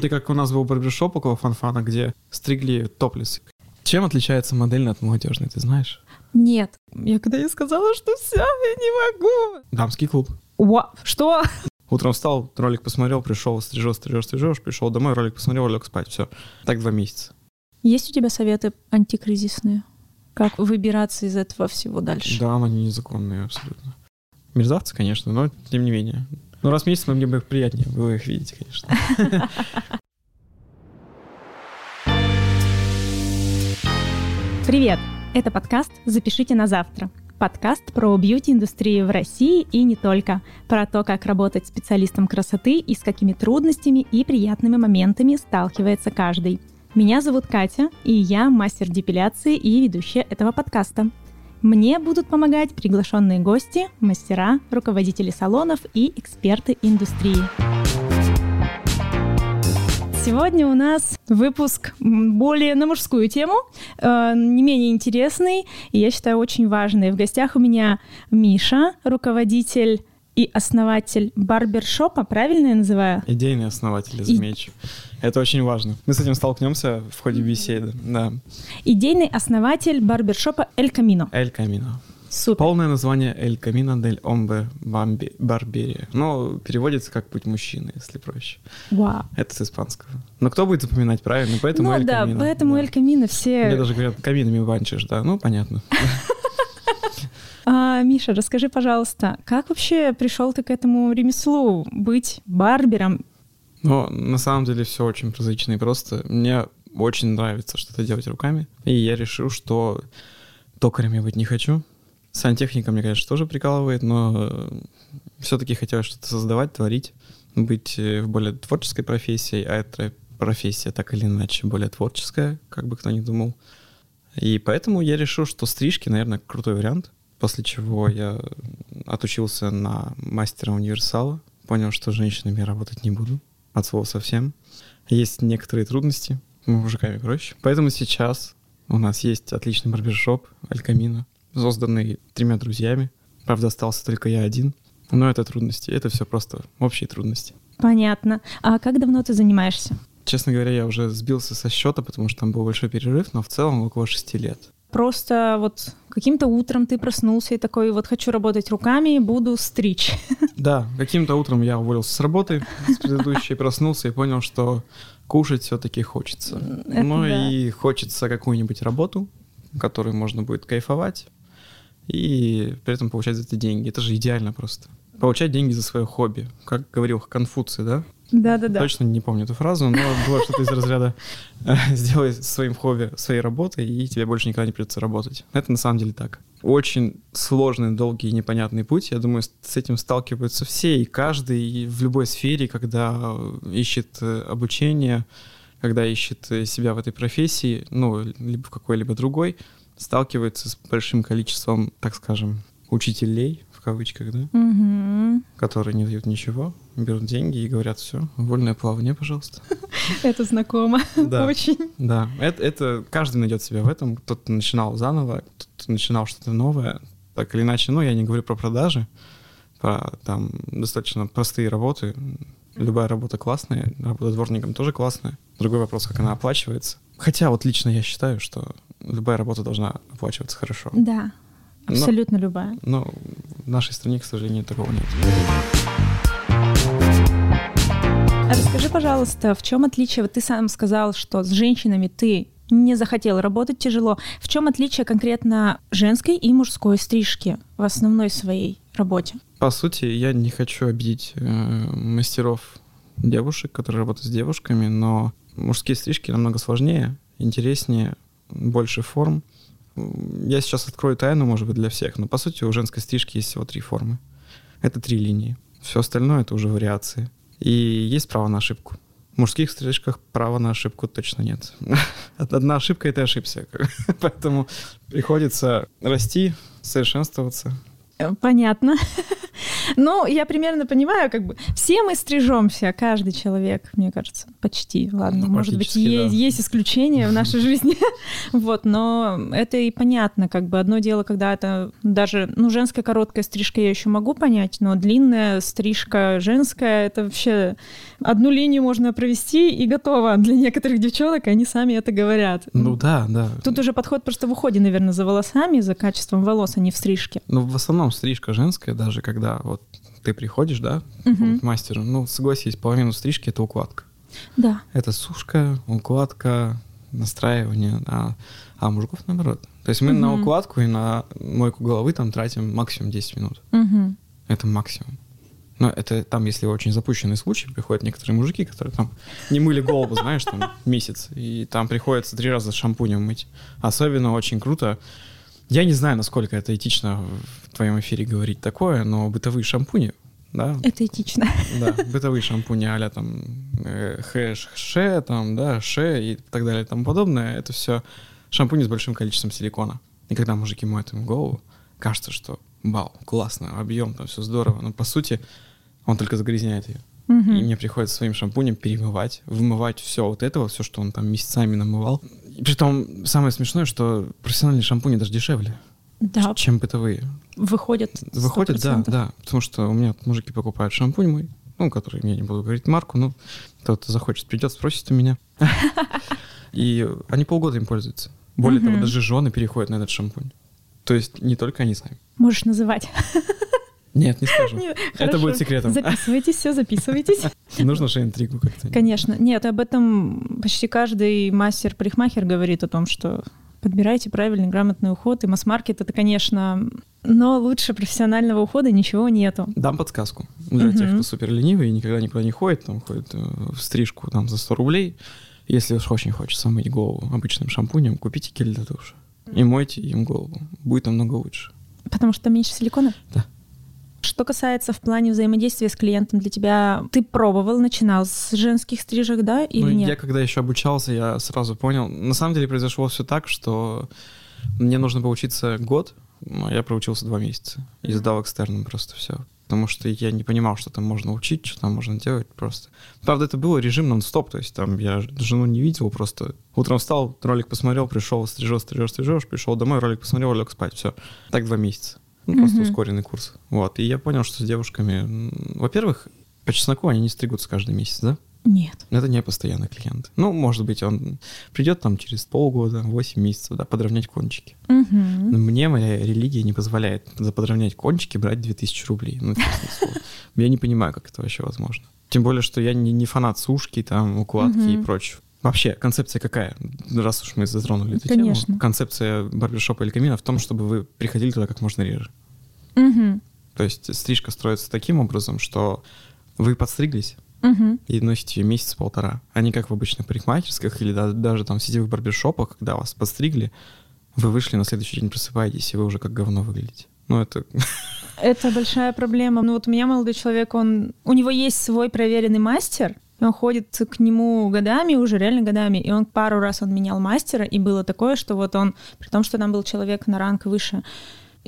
Это как у нас был барбершоп около фанфана, где стригли топлес. Чем отличается модельный от молодежной, ты знаешь? Нет. Я когда я сказала, что все, я не могу. Дамский клуб. Ва, что? Утром встал, ролик посмотрел, пришел, стрижешь, стрижешь, стрижешь, пришел домой, ролик посмотрел, лег спать, все. Так два месяца. Есть у тебя советы антикризисные? Как выбираться из этого всего дальше? Да, они незаконные абсолютно. Мерзавцы, конечно, но тем не менее. Ну, раз в месяц мне бы их приятнее, вы их видите, конечно. Привет! Это подкаст «Запишите на завтра». Подкаст про бьюти-индустрию в России и не только. Про то, как работать специалистом красоты и с какими трудностями и приятными моментами сталкивается каждый. Меня зовут Катя, и я мастер депиляции и ведущая этого подкаста. Мне будут помогать приглашенные гости, мастера, руководители салонов и эксперты индустрии. Сегодня у нас выпуск более на мужскую тему, э, не менее интересный, и я считаю очень важный. В гостях у меня Миша, руководитель и основатель барбершопа, правильно я называю? Идейный основатель, замечу. И... Это очень важно. Мы с этим столкнемся в ходе беседы, да. Идейный основатель барбершопа Эль Камино. Эль Камино. Супер. Полное название Эль Камино дель Омбе Барберия. Но переводится как «Путь мужчины», если проще. Вау. Это с испанского. Но кто будет запоминать правильно? Поэтому ну Эль да, Камино. поэтому да. Эль Камино все... Мне даже говорят, каминами банчишь, да. Ну, понятно. А, Миша, расскажи, пожалуйста, как вообще пришел ты к этому ремеслу, быть барбером? Ну, на самом деле все очень прозаично и просто. Мне очень нравится что-то делать руками. И я решил, что токарем я быть не хочу. Сантехника мне, конечно, тоже прикалывает, но все-таки хотелось что-то создавать, творить, быть в более творческой профессии, а эта профессия так или иначе более творческая, как бы кто ни думал. И поэтому я решил, что стрижки, наверное, крутой вариант. После чего я отучился на мастера универсала, понял, что с женщинами я работать не буду, от слова совсем. Есть некоторые трудности, мужиками проще. Поэтому сейчас у нас есть отличный барбершоп Алькамина, созданный тремя друзьями. Правда, остался только я один. Но это трудности, это все просто общие трудности. Понятно. А как давно ты занимаешься? Честно говоря, я уже сбился со счета, потому что там был большой перерыв, но в целом около шести лет. Просто вот каким-то утром ты проснулся и такой, вот хочу работать руками, буду стричь. Да, каким-то утром я уволился с работы, с предыдущей, проснулся и понял, что кушать все-таки хочется. Это ну да. и хочется какую-нибудь работу, которой можно будет кайфовать и при этом получать за это деньги. Это же идеально просто. Получать деньги за свое хобби. Как говорил Конфуций, да? Да-да-да. Точно не помню эту фразу, но было что-то из разряда э, «сделай своим хобби своей работой, и тебе больше никогда не придется работать». Это на самом деле так. Очень сложный, долгий и непонятный путь. Я думаю, с этим сталкиваются все, и каждый и в любой сфере, когда ищет э, обучение, когда ищет э, себя в этой профессии, ну, либо в какой-либо другой, сталкивается с большим количеством, так скажем, учителей, в кавычках, да, Мгм. которые не дают ничего, берут деньги и говорят, все, вольное плавание, пожалуйста. Это знакомо. Да. Очень. Да, это, это каждый найдет себя в этом. Кто-то начинал заново, кто-то начинал что-то новое. Так или иначе, ну, я не говорю про продажи, про там достаточно простые работы. Любая работа классная, работа дворником тоже классная. Другой вопрос, как она оплачивается. Хотя вот лично я считаю, что любая работа должна оплачиваться хорошо. Да, Но- абсолютно любая. Но в нашей стране, к сожалению, такого нет. А Расскажи, пожалуйста, в чем отличие? Вот ты сам сказал, что с женщинами ты не захотел работать тяжело. В чем отличие конкретно женской и мужской стрижки в основной своей работе? По сути, я не хочу обидеть э, мастеров девушек, которые работают с девушками, но мужские стрижки намного сложнее, интереснее, больше форм. Я сейчас открою тайну, может быть, для всех, но по сути у женской стрижки есть всего три формы. Это три линии. Все остальное это уже вариации. И есть право на ошибку. В мужских стрижках права на ошибку точно нет. Одна ошибка — и ты ошибся. Поэтому приходится расти, совершенствоваться, Э, Понятно. Ну, я примерно понимаю, как бы все мы стрижемся, каждый человек, мне кажется. Почти, ладно, Ну, может быть, практически, есть, да. есть исключения в нашей жизни, вот, но это и понятно, как бы одно дело, когда это даже, ну, женская короткая стрижка я еще могу понять, но длинная стрижка женская, это вообще одну линию можно провести и готово для некоторых девчонок, и они сами это говорят. Ну да, да. Тут уже подход просто в уходе, наверное, за волосами, за качеством волос, а не в стрижке. Ну, в основном стрижка женская, даже когда вот ты приходишь, да, Мгм. к мастеру, ну, согласись, половину стрижки — это укладка. Да. Это сушка, укладка, настраивание, а, а мужиков наоборот. То есть мы на Мгм. укладку и на мойку головы там тратим максимум 10 минут. Мгм. Это максимум. Но это там, если очень запущенный случай, приходят некоторые мужики, которые там не мыли голову, знаешь, там месяц, и там приходится три раза шампунем мыть. Особенно очень круто. Я не знаю, насколько это этично в твоем эфире говорить такое, но бытовые шампуни, да, Это этично. да, бытовые шампуни а там э, хэш, ше, там, да, ше и так далее и тому подобное, это все шампуни с большим количеством силикона. И когда мужики моют им голову, кажется, что вау, классно, объем, там все здорово, но по сути он только загрязняет ее. Мгм. И мне приходится своим шампунем перемывать, вымывать все вот этого, все, что он там месяцами намывал. И притом самое смешное, что профессиональные шампуни даже дешевле, Да, чем бытовые. Выходят. Выходит, да, 100%. да. Потому что у меня мужики покупают шампунь мой, ну, который, я не буду говорить марку, но кто-то захочет, придет, спросит у меня. И они полгода им пользуются. Более того, даже жены переходят на этот шампунь. То есть не только они сами. Можешь называть. Нет, не скажу. Это хорошо. будет секретом. Записывайтесь, все, записывайтесь. Нужно же интригу как-то. Конечно. Нет, об этом почти каждый мастер-парикмахер говорит о том, что подбирайте правильный, грамотный уход. И масс-маркет это, конечно, но лучше профессионального ухода ничего нету. Дам подсказку для тех, кто супер ленивый и никогда никуда не ходит, там ходит э, в стрижку там за 100 рублей. Если уж очень хочется мыть голову обычным шампунем, купите гель для душа и мойте им голову. Будет намного лучше. Потому что там меньше силикона? Да. Что касается в плане взаимодействия с клиентом для тебя, ты пробовал, начинал с женских стрижек, да, или Ну, нет? Я когда еще обучался, я сразу понял. На самом деле произошло все так, что мне нужно поучиться год, я проучился два месяца и сдал экстерном просто все. Потому что я не понимал, что там можно учить, что там можно делать просто. Правда, это был режим нон-стоп, то есть там я жену не видел, просто утром встал, ролик посмотрел, пришел, стрижешь, стрижешь, стрижешь, пришел домой, ролик посмотрел, лег спать, все. Так два месяца. Ну, просто Мгм. ускоренный курс. Вот. И я понял, что с девушками, во-первых, по чесноку они не стригутся каждый месяц, да? Нет. Это не постоянный клиент. Ну, может быть, он придет там через полгода, 8 месяцев, да, подровнять кончики. Но мне моя религия не позволяет за подровнять кончики брать 2000 рублей. Ну. Я не понимаю, как это вообще возможно. Тем более, что я не, не фанат сушки, там, укладки и Мгм. прочего. Вообще, концепция какая? Раз уж мы затронули эту Конечно. тему. Концепция барбершопа или камина в том, чтобы вы приходили туда как можно реже. Мгм. То есть стрижка строится таким образом, что вы подстриглись, Мгм. и носите ее месяц-полтора. А не как в обычных парикмахерских или да- даже там в сетевых барбершопах, когда вас подстригли, вы вышли, на следующий день просыпаетесь, и вы уже как говно выглядите. Ну, это... Это большая проблема. Ну вот у меня молодой человек, он, у него есть свой проверенный мастер, и он ходит к нему годами, уже реально годами, и он пару раз он менял мастера, и было такое, что вот он, при том, что там был человек на ранг выше,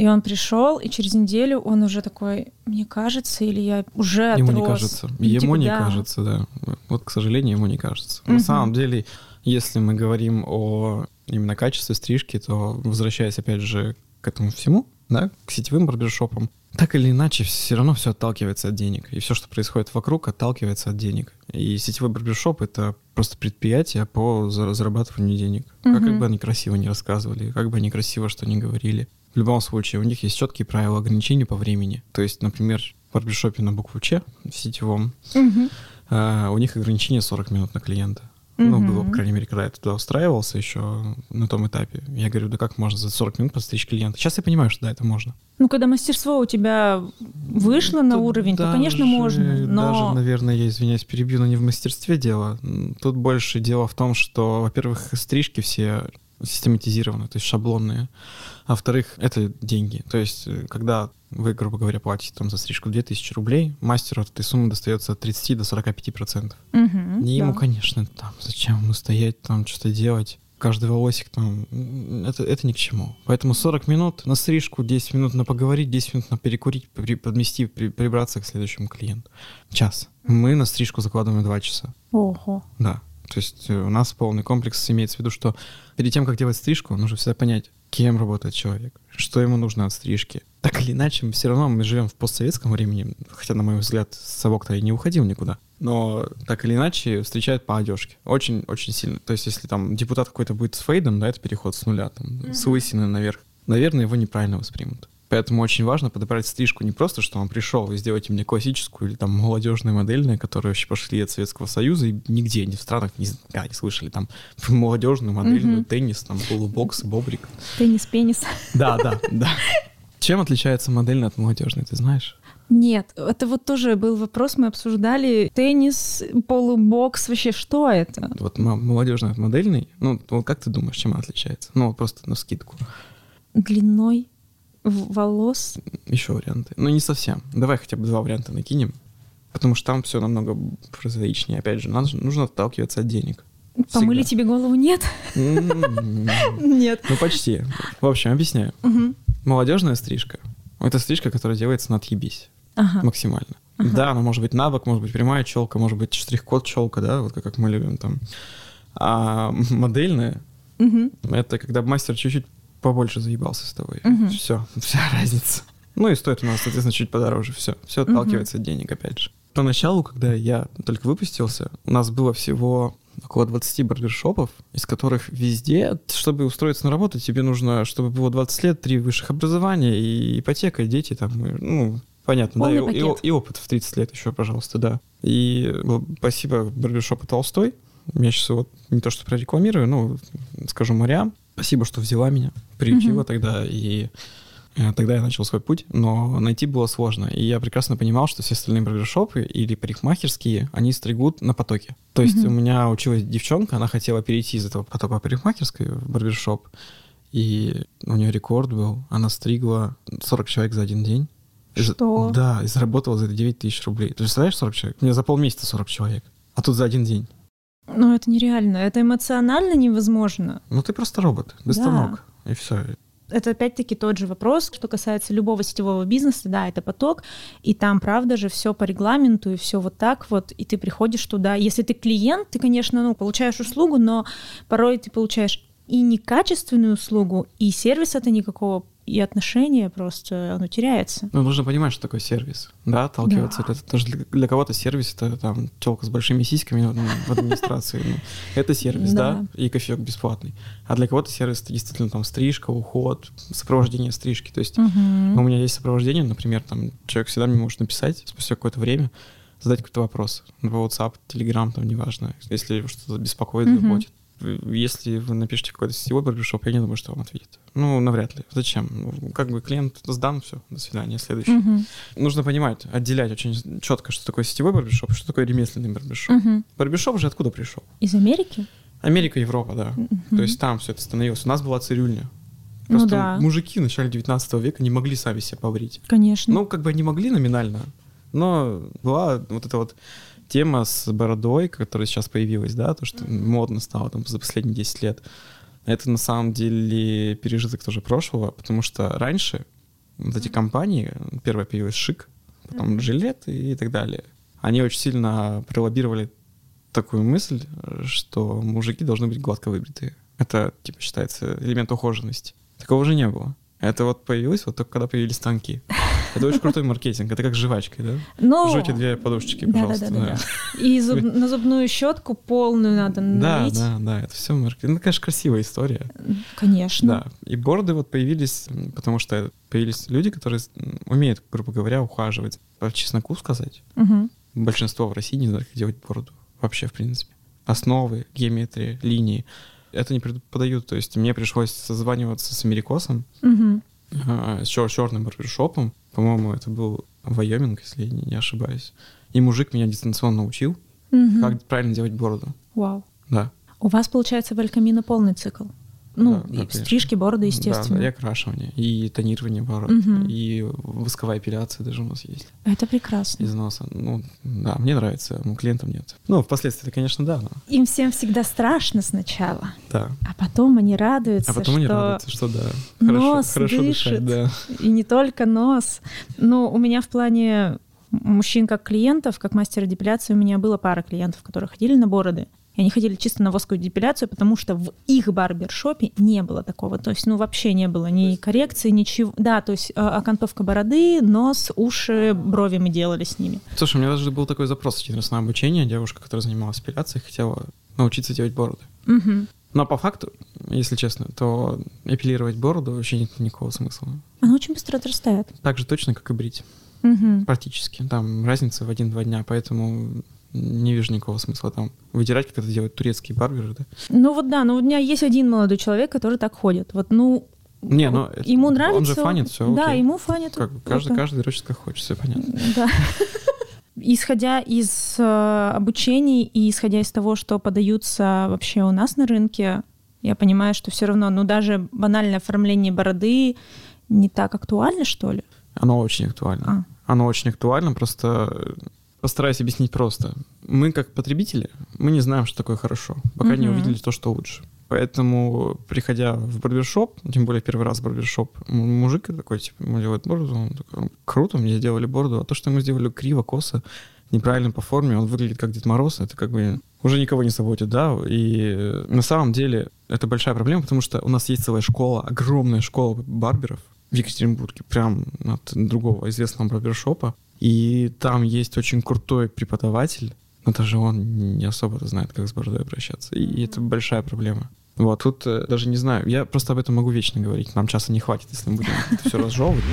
и он пришел, и через неделю он уже такой, мне кажется, или я уже Ему не отрос». кажется. Ну, Ему типа, не да. кажется, да. Вот, к сожалению, ему не кажется. Мгм. На самом деле, если мы говорим о именно качестве стрижки, то возвращаясь опять же к этому всему, да, к сетевым барбершопам, так или иначе, все равно все отталкивается от денег. И все, что происходит вокруг, отталкивается от денег. И сетевой барбершоп — это просто предприятие по за- зарабатыванию денег. Как, Мгм. как бы они красиво не рассказывали, как бы они красиво что ни говорили. В любом случае, у них есть четкие правила ограничений по времени. То есть, например, в барбершопе на букву Ч, в сетевом, Мгм. а, у них ограничение 40 минут на клиента. Ну, Мгм. было, по крайней мере, когда я туда устраивался еще на том этапе. Я говорю, да как можно за 40 минут подстричь клиента? Сейчас я понимаю, что да, это можно. Ну, когда мастерство у тебя вышло на Тут уровень, то, конечно, даже- можно, но... Даже, наверное, я извиняюсь, перебью, но не в мастерстве дело. Тут больше дело в том, что, во-первых, стрижки все систематизированы, то есть шаблонные. А во-вторых, это деньги. То есть, э, когда вы, грубо говоря, платите там за стрижку 2000 рублей, мастеру от этой суммы достается от 30 до 45 процентов. Мгм, Не ему, да. конечно, там, зачем ему стоять, там, что-то делать. Каждый волосик там, это, это ни к чему. Поэтому 40 минут на стрижку, 10 минут на поговорить, 10 минут на перекурить, при- подмести, при- прибраться к следующему клиенту. Час. Мы на стрижку закладываем 2 часа. Ого. Да. То есть э, у нас полный комплекс имеется в виду, что перед тем, как делать стрижку, нужно всегда понять, кем работает человек, что ему нужно от стрижки. Так или иначе, мы все равно мы живем в постсоветском времени, хотя, на мой взгляд, совок-то и не уходил никуда. Но так или иначе встречают по одежке. Очень-очень сильно. То есть, если там депутат какой-то будет с фейдом, да, это переход с нуля, там, mm-hmm. с лысины наверх, наверное, его неправильно воспримут. Поэтому очень важно подобрать стрижку не просто, что он пришел и сделайте мне классическую или там молодежную модельную, которые вообще пошли от Советского Союза и нигде, ни в странах не, а, не слышали. Там молодежную, модельную, mm-hmm. теннис, там полубокс, бобрик. Теннис, пенис. Да, да, да. Чем отличается модельная от молодежной, ты знаешь? Нет, это вот тоже был вопрос, мы обсуждали теннис, полубокс, вообще что это? Вот молодежный от модельной, ну вот как ты думаешь, чем она отличается? Ну просто на скидку. Длиной волос. Еще варианты. Ну, не совсем. Давай хотя бы два варианта накинем. Потому что там все намного прозаичнее. Опять же, надо, нужно отталкиваться от денег. Помыли тебе голову нет? Нет. Ну, почти. В общем, объясняю. Молодежная стрижка. Это стрижка, которая делается на отъебись. Максимально. Да, она может быть набок, может быть прямая челка, может быть штрих-код челка, да, вот как мы любим там. А модельная, это когда мастер чуть-чуть побольше заебался с тобой. Угу. Все, вся разница. Ну и стоит у нас, соответственно, чуть подороже. Все, все отталкивается угу. от денег, опять же. Поначалу, когда я только выпустился, у нас было всего около 20 барбершопов, из которых везде, чтобы устроиться на работу, тебе нужно, чтобы было 20 лет, три высших образования, и ипотека, и дети там, и, ну, понятно, Полный да, и, и, и опыт в 30 лет еще, пожалуйста, да. И спасибо барбершопу Толстой, я сейчас вот не то что прорекламирую, но скажу морям, Спасибо, что взяла меня, приютила угу. тогда, и э, тогда я начал свой путь, но найти было сложно. И я прекрасно понимал, что все остальные барбершопы или парикмахерские, они стригут на потоке. То есть mm у меня училась девчонка, она хотела перейти из этого потока парикмахерской в барбершоп, и у нее рекорд был. Она стригла 40 человек за один день. Что? Да, и заработала за это 9 тысяч рублей. Ты представляешь 40 человек? У меня за полмесяца 40 человек. А тут за один день. Ну, это нереально. Это эмоционально невозможно. Ну, ты просто робот, без да. ног, и все. Это опять-таки тот же вопрос, что касается любого сетевого бизнеса, да, это поток, и там, правда же, все по регламенту, и все вот так вот, и ты приходишь туда. Если ты клиент, ты, конечно, ну, получаешь услугу, но порой ты получаешь и некачественную услугу, и сервиса-то никакого и отношения просто, оно теряется. Ну, нужно понимать, что такое сервис, да, отталкиваться. Да. Это тоже для, для кого-то сервис, это там телка с большими сиськами ну, в администрации. Ну, это сервис, да. и кофеек бесплатный. А для кого-то сервис это действительно там стрижка, уход, сопровождение стрижки. То есть у меня есть сопровождение, например, там человек всегда мне может написать спустя какое-то время, задать какой-то вопрос. В WhatsApp, Telegram, там, неважно, если что-то беспокоит, заботит если вы напишите какой-то сетевой барбершоп, я не думаю, что вам ответит. Ну, навряд ли. Зачем? Ну, как бы клиент сдан, все, до свидания, следующий. Угу. Нужно понимать, отделять очень четко, что такое сетевой барбершоп, что такое ремесленный барбершоп. Угу. Барбершоп же откуда пришел? Из Америки? Америка, Европа, да. Угу. То есть там все это становилось. У нас была цирюльня. Ну Просто ну, да. мужики в начале 19 века не могли сами себя побрить. Конечно. Ну, как бы они могли номинально, но была вот эта вот тема с бородой, которая сейчас появилась, да, то, что модно стало там за последние 10 лет, это на самом деле пережиток тоже прошлого, потому что раньше вот эти компании, первая появилась Шик, потом mm Жилет и так далее, они очень сильно пролоббировали такую мысль, что мужики должны быть гладко выбритые. Это, типа, считается элемент ухоженности. Такого же не было. Это вот появилось вот только когда появились станки. Это очень крутой маркетинг. Это как жвачкой, да? Но... Жуйте две подушечки, пожалуйста. Да, да, да, да. И зуб... на зубную щетку полную надо налить. Да, да, да. Это все маркетинг. Ну, конечно, красивая история. Конечно. Да. И бороды вот появились, потому что появились люди, которые умеют, грубо говоря, ухаживать. По чесноку сказать. Угу. Большинство в России не знает, как делать бороду. Вообще, в принципе. Основы, геометрия, линии это не преподают. То есть мне пришлось созваниваться с америкосом, угу. с черным барбершопом. По-моему, это был Вайоминг, если я не ошибаюсь. И мужик меня дистанционно учил, угу. как правильно делать бороду. Вау. Да. У вас, получается, в Элькамино полный цикл? Ну, да, да, стрижки, бороды, естественно. Да, и окрашивание, и тонирование бород, угу. и восковая эпиляция даже у нас есть. Это прекрасно. Из носа. Ну, да, мне нравится, ну, клиентам нет. Ну, впоследствии, конечно, да. Но... Им всем всегда страшно сначала. Да. А потом они радуются, А потом что они радуются, что да. Хорошо, нос хорошо дышит, дышать, да. И не только нос. Но у меня в плане мужчин как клиентов, как мастера депиляции, у меня было пара клиентов, которые ходили на бороды. И они ходили чисто на восковую депиляцию, потому что в их барбершопе не было такого. То есть, ну, вообще не было ни коррекции, ничего. Да, то есть э, окантовка бороды, нос, уши, брови мы делали с ними. Слушай, у меня даже был такой запрос один раз на обучение. Девушка, которая занималась эпиляцией, хотела научиться делать бороды. Мгм. Но по факту, если честно, то эпилировать бороду вообще нет никакого смысла. Она очень быстро отрастает. Так же точно, как и брить. Мгм. Практически. Там разница в один-два дня, поэтому не вижу никакого смысла там выдирать, как это делают турецкие барберы, да? Ну вот да, ну у меня есть один молодой человек, который так ходит. Вот, ну, Не, ну, вот это- ему он нравится. же фанит, всё Да, окей. ему фанит. Как каждый, Это- каждый дрочит как хочет, все понятно. Да. Исходя из э, обучений и исходя из того, что подаются вообще у нас на рынке, я понимаю, что все равно, ну даже банальное оформление бороды не так актуально, что ли? Оно очень актуально. А. Оно очень актуально, просто постараюсь объяснить просто. Мы, как потребители, мы не знаем, что такое хорошо, пока не Мгм. увидели то, что лучше. Поэтому, приходя в барбершоп, тем более первый раз в барбершоп, мужик такой, типа, ему делают бороду, он такой, круто, мне сделали бороду, а то, что ему сделали криво, косо, неправильно по форме, он выглядит как Дед Мороз, это как бы уже никого не заботит, да, и на самом деле это большая проблема, потому что у нас есть целая школа, огромная школа барберов в Екатеринбурге, прям от другого известного барбершопа, и там есть очень крутой преподаватель, но даже он не особо знает, как с бородой обращаться, и это большая проблема. Вот, тут э, даже не знаю, я просто об этом могу вечно говорить, нам часа не хватит, если мы будем это все разжевывать.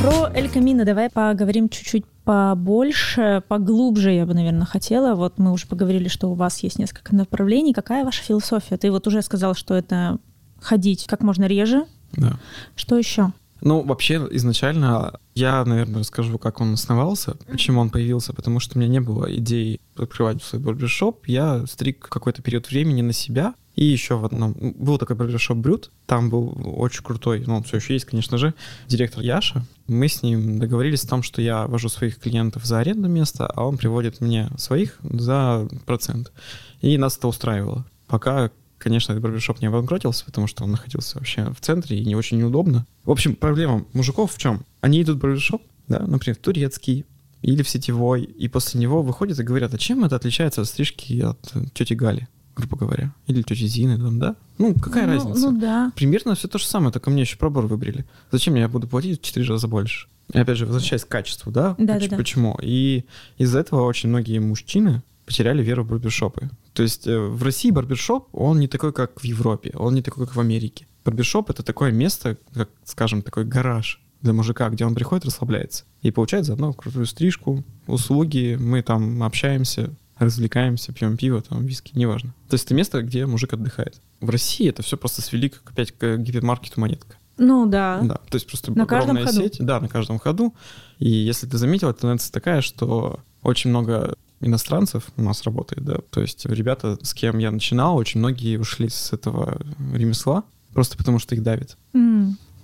Про Эль Камино давай поговорим чуть-чуть побольше, поглубже, я бы, наверное, хотела. Вот мы уже поговорили, что у вас есть несколько направлений. Какая ваша философия? Ты вот уже сказал, что это ходить как можно реже. Да. Что еще? Ну, вообще, изначально я, наверное, расскажу, как он основался, почему он появился, потому что у меня не было идеи открывать свой барбершоп. Я стриг какой-то период времени на себя, и еще в одном... Был такой барбершоп Брют, там был очень крутой, ну, он все еще есть, конечно же, директор Яша. Мы с ним договорились о том, что я вожу своих клиентов за аренду места, а он приводит мне своих за процент. И нас это устраивало. Пока Конечно, этот барбершоп не обанкротился, потому что он находился вообще в центре и не очень неудобно. В общем, проблема мужиков в чем? Они идут в барбершоп, да, например, в турецкий или в сетевой, и после него выходят и говорят, а чем это отличается от стрижки от тети Гали, грубо говоря, или тети Зины, там, да? Ну, какая Ну, разница? Ну да. Примерно все то же самое, только мне еще пробор выбрили. Зачем я буду платить в 4 раза больше? И опять же, возвращаясь к качеству, да? Да, Поч- да, да. Почему? И из-за этого очень многие мужчины потеряли веру в барбершопы. То есть э, в России барбершоп, он не такой, как в Европе, он не такой, как в Америке. Барбершоп — это такое место, как, скажем, такой гараж для мужика, где он приходит, расслабляется и получает заодно крутую стрижку, услуги, мы там общаемся, развлекаемся, пьем пиво, там, виски, неважно. То есть это место, где мужик отдыхает. В России это все просто свели как опять к гипермаркету монетка. Ну да. Да, то есть просто На каждом огромная ходу. сеть, да, на каждом ходу. И если ты заметил, тенденция такая, что очень много иностранцев у нас работает, да, то есть ребята, с кем я начинал, очень многие ушли с этого ремесла, просто потому что их давит.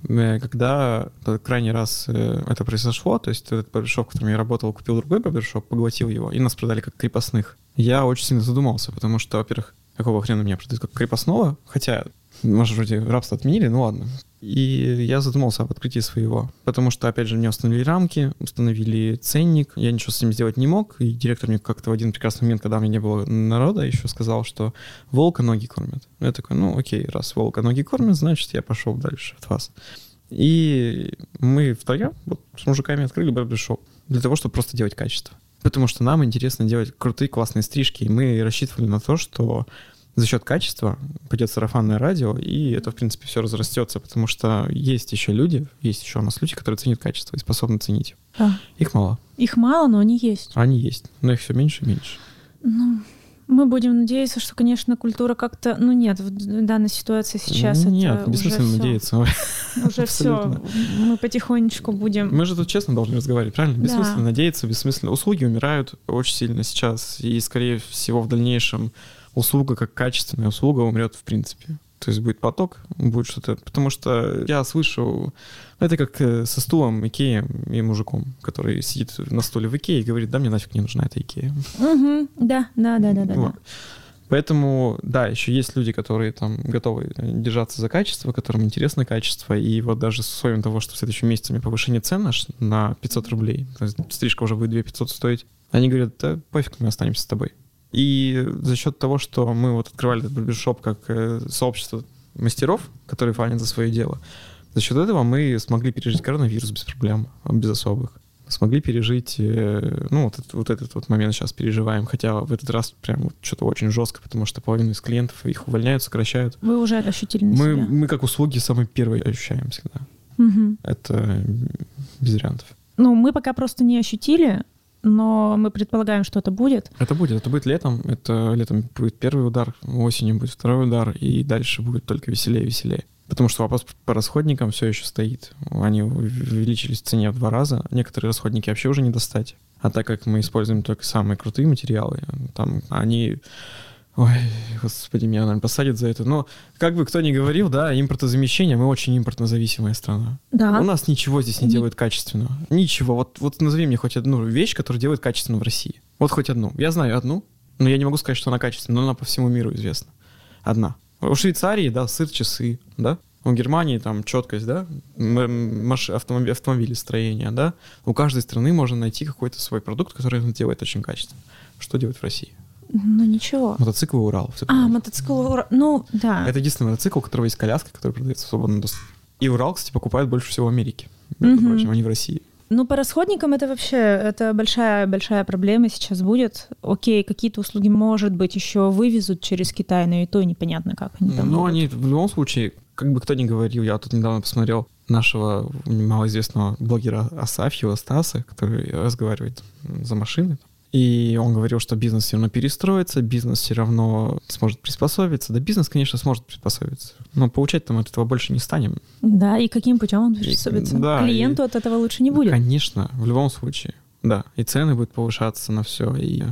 Э, Когда крайний раз э, это произошло, то есть этот барбершоп, в котором я работал, купил другой барбершоп, поглотил его, и нас продали как крепостных. Я очень сильно задумался, потому что, во-первых, какого хрена меня продают как крепостного, хотя, может, вроде рабство отменили, ну ладно. И я задумался об открытии своего, потому что, опять же, мне установили рамки, установили ценник, я ничего с этим сделать не мог, и директор мне как-то в один прекрасный момент, когда у меня не было народа, еще сказал, что волка ноги кормят. Я такой, ну окей, раз волка ноги кормят, значит, я пошел дальше от вас. И мы втроем вот, с мужиками открыли барбершоп для того, чтобы просто делать качество. Потому что нам интересно делать крутые, классные стрижки, и мы рассчитывали на то, что за счет качества пойдет сарафанное радио, и это, в принципе, все разрастется, потому что есть еще люди, есть еще у нас люди, которые ценят качество и способны ценить. Да. Их мало. Их мало, но они есть. Они есть, но их все меньше и меньше. Ну, мы будем надеяться, что, конечно, культура как-то... Ну нет, в данной ситуации сейчас Нет, это бессмысленно уже надеяться. Уже все. Мы потихонечку будем... Мы же тут честно должны разговаривать, правильно? Да. Бессмысленно надеяться, бессмысленно. Услуги умирают очень сильно сейчас, и, скорее всего, в дальнейшем услуга как качественная услуга умрет в принципе. То есть будет поток, будет что-то... Потому что я слышу... Это как э, со стулом Икея и мужиком, который сидит на стуле в Икее и говорит, да, мне нафиг не нужна эта Икея. Мгм, Да, да, да, да, да. Вот. да. Поэтому, да, еще есть люди, которые там готовы держаться за качество, которым интересно качество, и вот даже с условием того, что в следующем месяце мне повышение цен наш на 500 рублей, то есть стрижка уже будет 2 500 стоить, они говорят, да пофиг, мы останемся с тобой. И за счет того, что мы вот открывали этот барбершоп как э, сообщество мастеров, которые фанят за свое дело, за счет этого мы смогли пережить коронавирус без проблем, без особых смогли пережить, э, ну, вот этот, вот этот вот момент сейчас переживаем, хотя в этот раз прям вот что-то очень жестко, потому что половину из клиентов их увольняют, сокращают. Вы уже ощутили на мы, себя? Мы как услуги самые первые ощущаем всегда. Угу. Это без вариантов. Ну, мы пока просто не ощутили, но мы предполагаем, что это будет. Это будет, это будет летом, это летом будет первый удар, осенью будет второй удар, и дальше будет только веселее и веселее. Потому что вопрос по расходникам все еще стоит. Они увеличились в цене в два раза. Некоторые расходники вообще уже не достать. А так как мы используем только самые крутые материалы, там они... Ой, господи, меня, наверное, посадят за это. Но, как бы кто ни говорил, да, импортозамещение, мы очень импортнозависимая страна. Да. У нас ничего здесь не делают качественно. Ничего. Вот, вот назови мне хоть одну вещь, которую делают качественно в России. Вот хоть одну. Я знаю одну, но я не могу сказать, что она качественная, но она по всему миру известна. Одна. У Швейцарии, да, сыр, часы, да. У Германии там четкость, да, маш... автомобили строения, да. У каждой страны можно найти какой-то свой продукт, который делает очень качественно. Что делать в России? Ну ничего. Мотоцикл Урал. А, мотоцикл Урал. Ну, да. Это единственный мотоцикл, у которого есть коляска, который продается в свободном доступе. И Урал, кстати, покупают больше всего в Америке, между угу. прочим, а не в России. Ну, по расходникам это вообще это большая-большая проблема сейчас будет. Окей, какие-то услуги, может быть, еще вывезут через Китай, но и то непонятно, как они там Ну, они в любом случае, как бы кто ни говорил, я тут недавно посмотрел нашего малоизвестного блогера Асафьева Стаса, который разговаривает за машины. И он говорил, что бизнес все равно перестроится, бизнес все равно сможет приспособиться. Да, бизнес, конечно, сможет приспособиться, но получать там от этого больше не станем. Да, и каким путем он приспособится? И, да, Клиенту и, от этого лучше не будет. Конечно, в любом случае. Да, и цены будут повышаться на все, и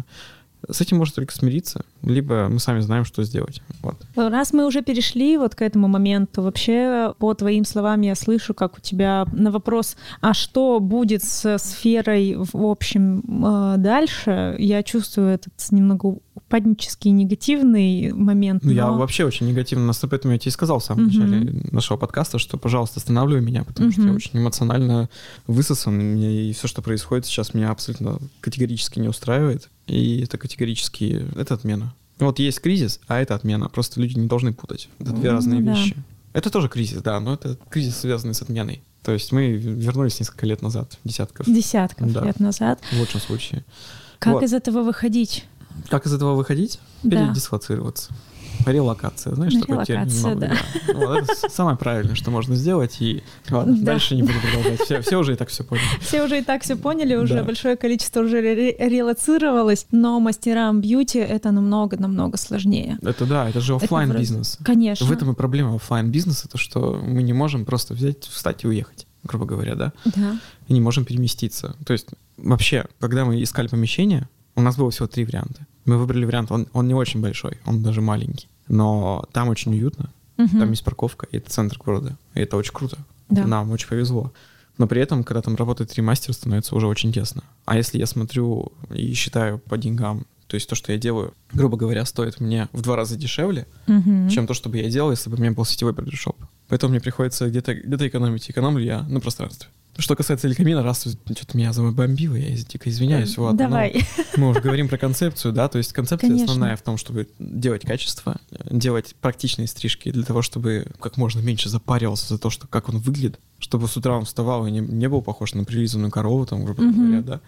с этим можно только смириться, либо мы сами знаем, что сделать. Вот. Раз мы уже перешли вот к этому моменту, вообще по твоим словам я слышу, как у тебя на вопрос, а что будет с сферой в общем э, дальше, я чувствую этот немного упаднический негативный момент. Ну, но... я вообще очень негативно настроен, поэтому я тебе и сказал в самом uh-huh. начале нашего подкаста, что, пожалуйста, останавливай меня, потому uh-huh. что я очень эмоционально высосан, и все, что происходит сейчас, меня абсолютно категорически не устраивает. И это категорически, это отмена. Вот есть кризис, а это отмена. Просто люди не должны путать. Это две разные да. вещи. Это тоже кризис, да, но это кризис, связанный с отменой. То есть мы вернулись несколько лет назад, десятков. Десятков да, лет назад. В лучшем случае. Как вот. из этого выходить? Как из этого выходить? Да. Передислоцироваться. Релокация, знаешь, такой термин. Да. да. Ну, вот, это самое правильное, что можно сделать, и ладно, да. дальше не буду продолжать. Все, все уже и так все поняли. Все уже и так все поняли, уже да. большое количество уже ре- релацировалось, но мастерам бьюти это намного-намного сложнее. Это да, это же офлайн бизнес. Конечно. В этом и проблема офлайн бизнеса, то что мы не можем просто взять, встать и уехать грубо говоря, да? Да. И не можем переместиться. То есть вообще, когда мы искали помещение, у нас было всего три варианта. Мы выбрали вариант, он, он не очень большой, он даже маленький. Но там очень уютно, угу. там есть парковка, и это центр города. И это очень круто. Да. Нам очень повезло. Но при этом, когда там работает три мастера, становится уже очень тесно. А если я смотрю и считаю по деньгам, то есть то, что я делаю, грубо говоря, стоит мне в два раза дешевле, угу. чем то, что бы я делал, если бы у меня был сетевой барбершоп. Поэтому мне приходится где-то где экономить. Экономлю я на пространстве. Что касается Элькамина, раз что-то меня забомбило, я дико извиняюсь. Вот, Давай. мы уже говорим про концепцию, да, то есть концепция Конечно. основная в том, чтобы делать качество, делать практичные стрижки для того, чтобы как можно меньше запаривался за то, что как он выглядит, чтобы с утра он вставал и не, не был похож на прилизанную корову, там, грубо угу. говоря, да,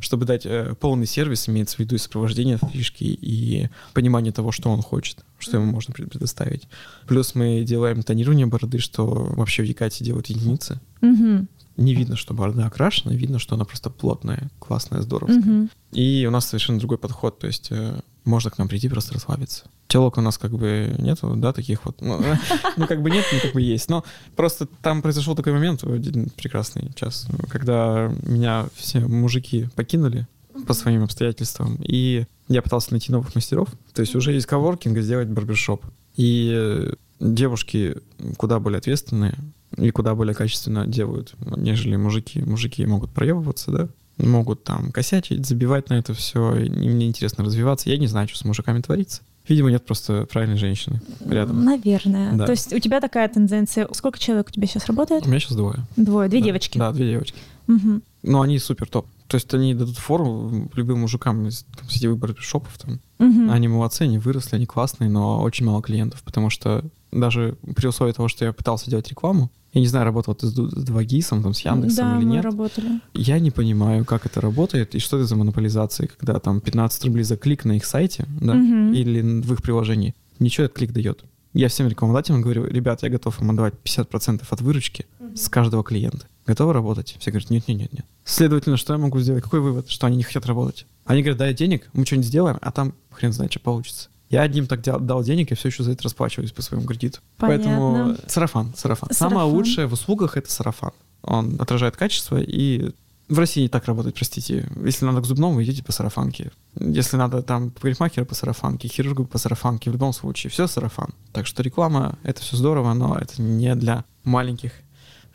чтобы дать э, полный сервис, имеется в виду и сопровождение стрижки, и понимание того, что он хочет, что ему можно предоставить. Плюс мы делаем тонирование бороды, что вообще в Якате делают единицы. Угу не видно, что борода окрашена, видно, что она просто плотная, классная, здоровская. Угу. И у нас совершенно другой подход, то есть э, можно к нам прийти просто расслабиться. Телок у нас как бы нету, да, таких вот, ну, ну как бы нет, ну как бы есть, но просто там произошел такой момент, один прекрасный час, когда меня все мужики покинули по своим обстоятельствам, и я пытался найти новых мастеров, то есть уже из коворкинга сделать барбершоп. И девушки куда более ответственные, и куда более качественно делают, нежели мужики. Мужики могут проебываться, да? могут там косячить, забивать на это все, и мне интересно развиваться. Я не знаю, что с мужиками творится. Видимо, нет просто правильной женщины рядом. Наверное. Да. То есть у тебя такая тенденция. Сколько человек у тебя сейчас работает? У меня сейчас двое. Двое, две Да. девочки. Да, две девочки. Мгм. Но они супер топ. То есть они дадут фору любым мужикам из там, сетевых барбершопов. Там. Мгм. Они молодцы, они выросли, они классные, но очень мало клиентов, потому что даже при условии того, что я пытался делать рекламу, я не знаю, работал ты с Ду- с 2GIS, там, с Яндексом да, или мы нет, работали. я не понимаю, как это работает и что это за монополизация, когда там 15 рублей за клик на их сайте, да, Мгм. или в их приложении. Ничего этот клик дает. Я всем рекламодателям говорю, ребят, я готов им отдавать 50% от выручки с каждого клиента. Готовы работать? Все говорят, нет, нет, нет, нет. Следовательно, что я могу сделать? Какой вывод? Что они не хотят работать? Они говорят, дай денег, мы что-нибудь сделаем, а там хрен знает, что получится. Я одним так дал денег, и все еще за это расплачиваюсь по своему кредиту. Поэтому Понятно. сарафан, сарафан. Сарафан. Самое лучшее в услугах — это сарафан. Он отражает качество, и в России так работает, простите. Если надо к зубному, идите по сарафанке. Если надо там парикмахера по сарафанке, хирургу по сарафанке, в любом случае, все сарафан. Так что реклама — это все здорово, но это не для маленьких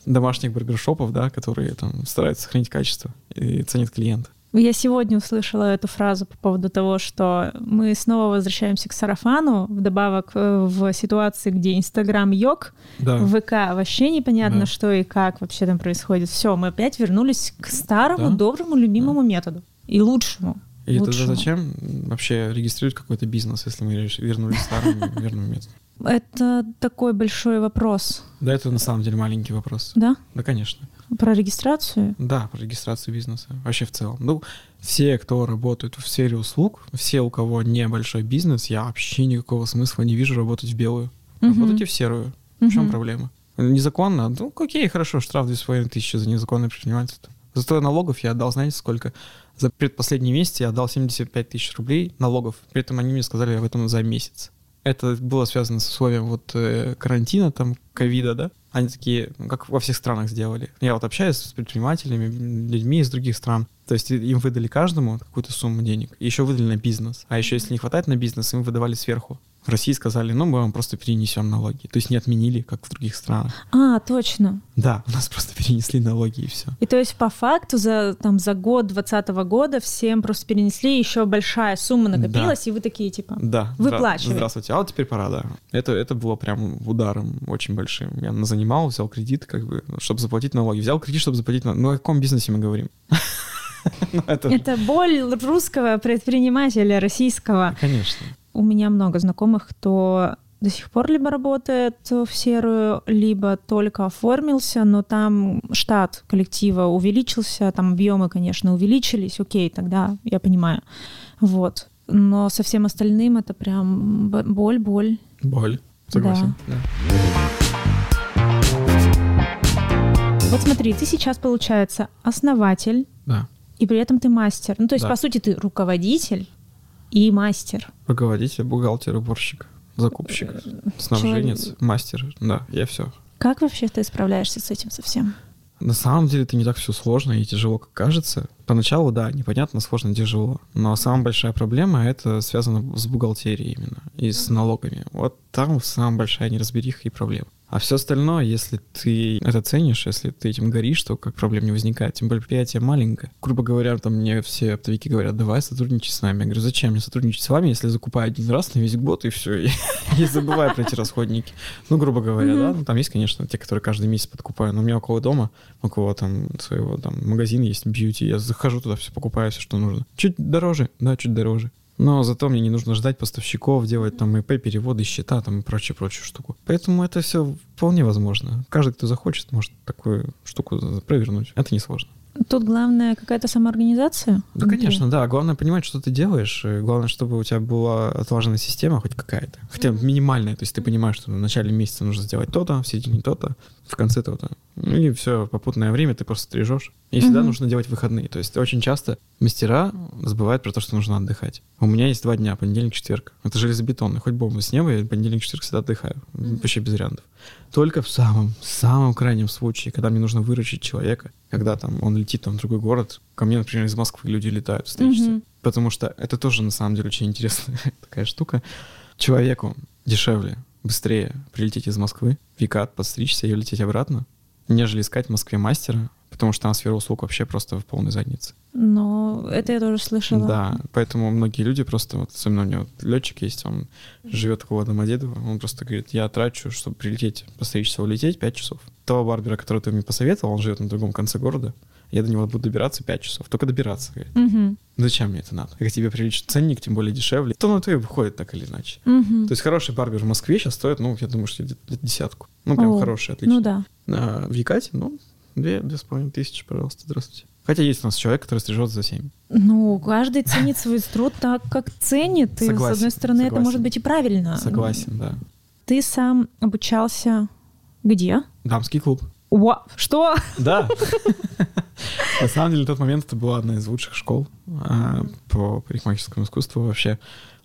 домашних барбершопов, да, которые там стараются сохранить качество и ценят клиента. Я сегодня услышала эту фразу по поводу того, что мы снова возвращаемся к сарафану, вдобавок э, в ситуации, где Инстаграм йог, Да. ВК вообще непонятно, Да. что и как вообще там происходит. Все, мы опять вернулись к старому, Да. доброму, любимому методу. И лучшему. И тогда лучшему. зачем вообще регистрировать какой-то бизнес, если мы вернулись к старому верному методу? Это такой большой вопрос, Да, это на самом деле маленький вопрос. да? Да, конечно. Про регистрацию. Да, про регистрацию бизнеса. Вообще в целом. Ну, все, кто работает в сфере услуг, все, у кого небольшой бизнес, я вообще никакого смысла не вижу работать в белую. Мгм. Работайте в серую. В чем проблема? Незаконно? Ну, окей, хорошо, штраф 2,5 за незаконное предпринимательство. Зато налогов я отдал, знаете, сколько? За предпоследний месяц я отдал 75 тысяч рублей налогов. При этом они мне сказали об этом за месяц. Это было связано с условием вот э, карантина, там, ковида, да? Они такие, как во всех странах сделали. Я вот общаюсь с предпринимателями, людьми из других стран. То есть им выдали каждому какую-то сумму денег, и еще выдали на бизнес. А еще если не хватает на бизнес, им выдавали сверху. В России сказали, ну, мы вам просто перенесем налоги. То есть не отменили, как в других странах. А, точно. Да, у нас просто перенесли налоги и все. И то есть по факту за, там, за год 2020 года всем просто перенесли, еще большая сумма накопилась, и вы такие типа... Да. Выплачивай. здра- Здравствуйте. А вот теперь пора, да. Это, это было прям ударом очень большим. Я занимал, взял кредит, как бы, чтобы заплатить налоги. Взял кредит, чтобы заплатить налоги. Ну, о каком бизнесе мы говорим? Ну, Это, Это боль русского предпринимателя, российского. конечно. У меня много знакомых, кто до сих пор либо работает в серую, либо только оформился, но там штат коллектива увеличился, там объемы, конечно, увеличились, окей, тогда я понимаю. Вот. Но со всем остальным это прям боль, боль. Боль. Согласен. Да. Вот смотри, ты сейчас, получается, основатель, Да. и при этом ты мастер. Ну, то есть, Да. по сути, ты руководитель и мастер. Руководитель, бухгалтер, уборщик, закупщик, снабженец, человек- мастер. Да, я все. Как вообще ты справляешься с этим совсем? На самом деле это не так все сложно и тяжело, как кажется. Поначалу, да, непонятно, сложно, тяжело. Но самая большая проблема — это связано с бухгалтерией именно и с налогами. Вот там самая большая неразбериха и проблема. А все остальное, если ты это ценишь, если ты этим горишь, то как проблем не возникает. Тем более предприятие маленькое. Грубо говоря, там мне все оптовики говорят, давай сотрудничай с нами. Я говорю, зачем мне сотрудничать с вами, если закупаю один раз на весь год и все, и, и забываю про эти расходники. Ну, грубо говоря, да. Ну, там есть, конечно, те, которые каждый месяц подкупаю. Но у меня около дома, около там своего там магазина есть бьюти. Я захожу туда, все покупаю, все, что нужно. Чуть дороже, да, чуть дороже. Но зато мне не нужно ждать поставщиков, делать там ИП, переводы, счета там и прочую-прочую штуку. Поэтому это все вполне возможно. Каждый, кто захочет, может такую штуку провернуть. Это несложно. Тут главное какая-то самоорганизация. Да, внутри. конечно, да. Главное понимать, что ты делаешь. и Главное, чтобы у тебя была отлажена система хоть какая-то. Хотя минимальная. То есть ты понимаешь, что в начале месяца нужно сделать то-то, в середине то-то, в конце то-то. Ну И все, попутное время ты просто стрижешь. И всегда Мгм. нужно делать выходные. То есть очень часто мастера забывают про то, что нужно отдыхать. У меня есть два дня, понедельник, четверг. Это железобетонный. Хоть бомбу с неба, я понедельник, четверг всегда отдыхаю. Вообще без вариантов. Только в самом, самом крайнем случае, когда мне нужно выручить человека, когда там он летит там, в другой город, ко мне, например, из Москвы люди летают встретиться. Мгм. Потому что это тоже, на самом деле, очень интересная такая штука. Человеку дешевле, быстрее прилететь из Москвы, в Екат, подстричься и улететь обратно, нежели искать в Москве мастера, потому что там сфера услуг вообще просто в полной заднице. Но это я тоже слышала. Да, поэтому многие люди просто, вот, особенно у меня вот летчик есть, он живет около Домодедово, он просто говорит, я трачу, чтобы прилететь, часов улететь, 5 часов. Того барбера, который ты мне посоветовал, он живет на другом конце города, я до него буду добираться 5 часов, только добираться. Говорит. Угу. Зачем мне это надо? Как тебе приличит ценник, тем более дешевле, то на то и выходит так или иначе. Угу. То есть хороший барбер в Москве сейчас стоит, ну, я думаю, что где-то десятку. Ну, прям О, хороший, отлично. Ну да. А в Якате, ну, две, две с половиной тысячи, пожалуйста, здравствуйте. Хотя есть у нас человек, который стрижет за 7. Ну, каждый ценит свой труд так, как ценит. И, с Согласен, одной стороны, это согласен. может быть и правильно. Согласен, да. Ты сам обучался где? Дамский клуб. Уа- Что? Да. На самом деле, в тот момент это была одна из лучших школ а, по парикмахерскому искусству вообще.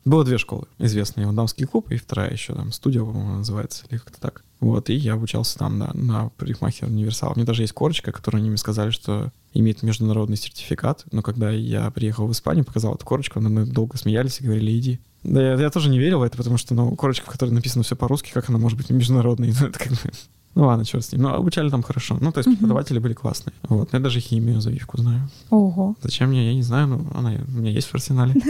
Было две школы известные. Дамский клуб и вторая еще там студия, по-моему, называется, или как-то так. Вот, и я обучался там, да, на парикмахер универсал. Мне даже есть корочка, которую они мне сказали, что имеет международный сертификат. Но когда я приехал в Испанию, показал эту корочку, мной долго смеялись и говорили, иди. Да, я, я тоже не верил в это, потому что, ну, корочка, в которой написано все по-русски, как она может быть международной? Ну, это как бы... Ну ладно, черт с ним. Но обучали там хорошо. Ну, то есть Мгм. преподаватели были классные. Вот. Я даже химию, завивку знаю. Ого. Зачем мне, я не знаю, но она у меня есть в арсенале.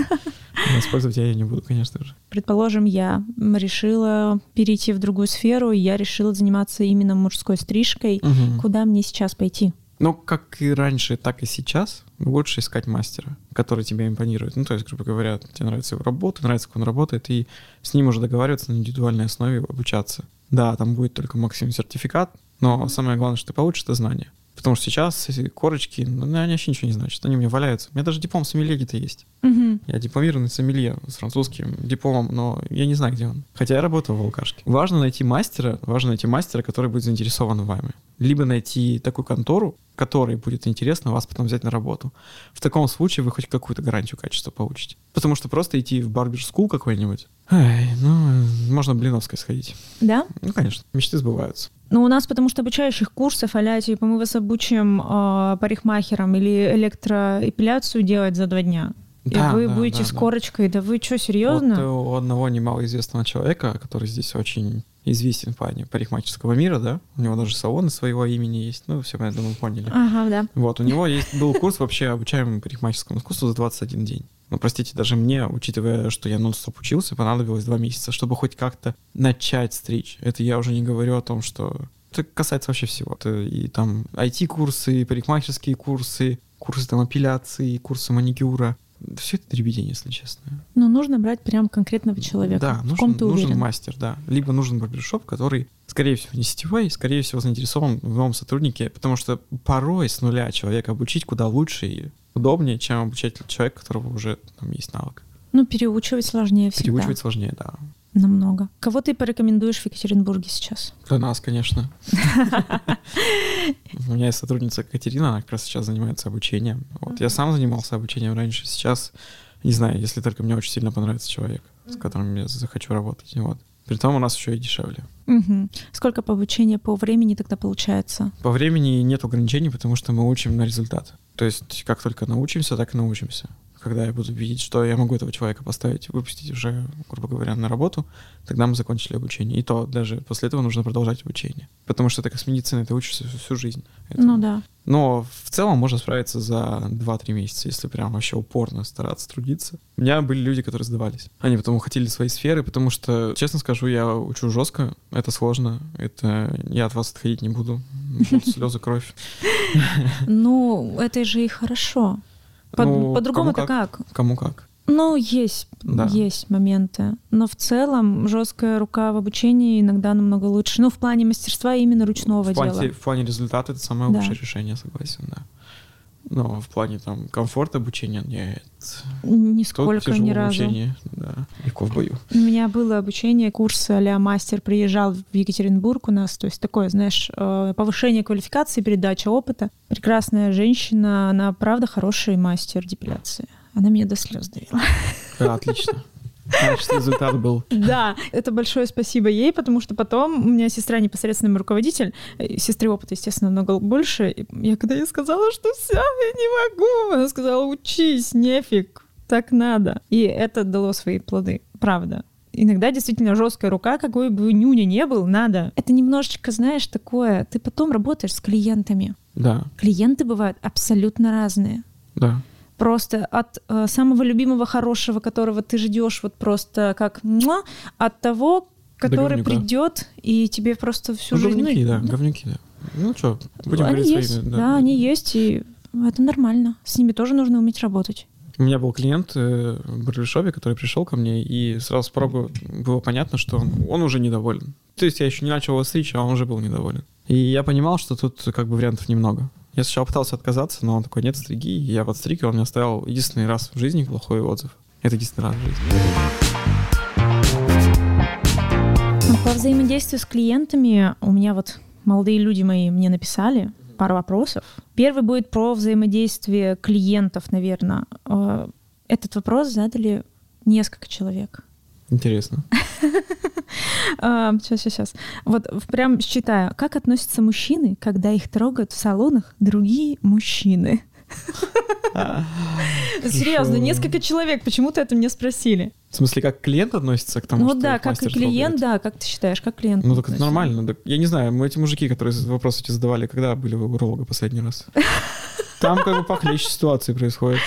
Но использовать я ее не буду, конечно же. Предположим, я решила перейти в другую сферу, и я решила заниматься именно мужской стрижкой. Куда мне сейчас пойти? Ну, как и раньше, так и сейчас, лучше искать мастера, который тебе импонирует. Ну, то есть, грубо говоря, тебе нравится его работа, нравится, как он работает, и с ним уже договариваться на индивидуальной основе, обучаться. Да, там будет только максимум сертификат, но самое главное, что ты получишь, это знания. Потому что сейчас эти корочки, ну, они вообще ничего не значат, они у меня валяются. У меня даже диплом сомелье где-то есть. Мгм. Я дипломированный сомелье с французским дипломом, но я не знаю, где он. Хотя я работал в алкашке. Важно найти мастера, важно найти мастера, который будет заинтересован вами. Либо найти такую контору, которой будет интересно вас потом взять на работу. В таком случае вы хоть какую-то гарантию качества получите. Потому что просто идти в барбер скул какой-нибудь, ай, ну, можно блиновской сходить. Да? Ну, конечно, мечты сбываются. Ну, у нас потому что обучающих курсов, а типа мы вас обучим э, парикмахерам или электроэпиляцию делать за два дня. Да, и вы да, будете да, с да. корочкой. Да вы что, Вот серьезно? э, у одного немалоизвестного человека, который здесь очень известен в плане парикмахерского мира, да, у него даже салоны своего имени есть, ну, все, я думаю, поняли. Ага, да. Вот, у него есть был курс вообще обучаемый парикмахерскому искусству за 21 день. Ну, простите, даже мне, учитывая, что я нон-стоп учился, понадобилось два месяца, чтобы хоть как-то начать стричь. Это я уже не говорю о том, что... Это касается вообще всего. Это и там IT-курсы, и парикмахерские курсы, курсы там апелляции, курсы маникюра. Все это дребедень, если честно. Ну, нужно брать прям конкретного человека. Да, в нужен, ком ты нужен уверен. мастер, да. Либо нужен барбершоп, который, скорее всего, не сетевой, скорее всего, заинтересован в новом сотруднике, потому что порой с нуля человека обучить куда лучше и удобнее, чем обучать человека, у которого уже там есть навык. Ну, переучивать сложнее всегда. Переучивать сложнее, да. Намного. Кого ты порекомендуешь в Екатеринбурге сейчас? Для нас, конечно. У меня есть сотрудница Катерина, она как раз сейчас занимается обучением. Вот. Я сам занимался обучением раньше, сейчас, не знаю, если только мне очень сильно понравится человек, с которым я захочу работать. Вот. При том у нас еще и дешевле. Мгм. Сколько по обучению по времени тогда получается? По времени нет ограничений, потому что мы учим на результат. То есть как только научимся, так и научимся. Когда я буду видеть, что я могу этого человека поставить, выпустить уже, грубо говоря, на работу, тогда мы закончили обучение. И то даже после этого нужно продолжать обучение. Потому что это как с медициной, ты учишься всю, всю жизнь. Ну да. Но в целом можно справиться за 2-3 месяца, если прям вообще упорно стараться трудиться. У меня были люди, которые сдавались. Они потом уходили в свои сферы, потому что, честно скажу, я учу жестко, это сложно, это я от вас отходить не буду. Слезы, кровь. Ну, это же и хорошо. По- Ну, По-другому-то кому как? Кому как. Ну, есть, Да. есть моменты. Но в целом жесткая рука в обучении иногда намного лучше. Ну, в плане мастерства именно ручного В плане, дела. в плане результата это самое Да. лучшее решение, согласен, да. Но в плане там комфорта обучения нет. Тут Нисколько тяжело ни разу. обучении, да, легко в бою. У меня было обучение, курс а мастер приезжал в Екатеринбург у нас, то есть такое, знаешь, э, повышение квалификации, передача опыта. Прекрасная женщина, она правда хороший мастер депиляции. Она меня до слез довела. Да, отлично. Значит, результат был. Да, это большое спасибо ей, потому что потом у меня сестра непосредственный руководитель, э, сестры опыта, естественно, много больше. Я когда ей сказала, что все, я не могу, она сказала, учись, нефиг, так надо. И это дало свои плоды, правда. иногда действительно жесткая рука, какой бы нюня не был, надо. Это немножечко, знаешь, такое, ты потом работаешь с клиентами. Да, Клиенты бывают абсолютно разные. да. Просто от э, самого любимого хорошего, которого ты ждешь, вот просто как муа, от того, который говнюка. придет и тебе просто всю Ну, жизнь. ну, говнюки, да, говнюки, да. Ну что, будем они говорить есть, своими. да. они есть, и это нормально. С ними тоже нужно уметь работать. У меня был клиент э, в барбершопе, который пришел ко мне, и сразу с порога было понятно, что он, он уже недоволен. То есть я еще не начал его стричь, а он уже был недоволен. И я понимал, что тут как бы вариантов немного. Я сначала пытался отказаться, но он такой, нет, стриги. И я подстриг, и он мне оставил единственный раз в жизни плохой отзыв. Это единственный раз в жизни. Ну, По взаимодействию с клиентами у меня вот молодые люди мои мне написали пару вопросов. Первый будет про взаимодействие клиентов, наверное. Э, Этот вопрос задали несколько человек. Интересно. Сейчас, сейчас, сейчас. Вот прям считаю, как относятся мужчины, когда их трогают в салонах другие мужчины? Серьезно, несколько человек почему-то это мне спросили. В смысле, как клиент относится к тому, Ну что да, их как клиент, трогает? да, как ты считаешь, как клиент? Ну так это относится? нормально. Так Я не знаю, мы эти мужики, которые вопросы эти задавали, когда были у уролога последний раз? Там как бы похлеще ситуации происходит.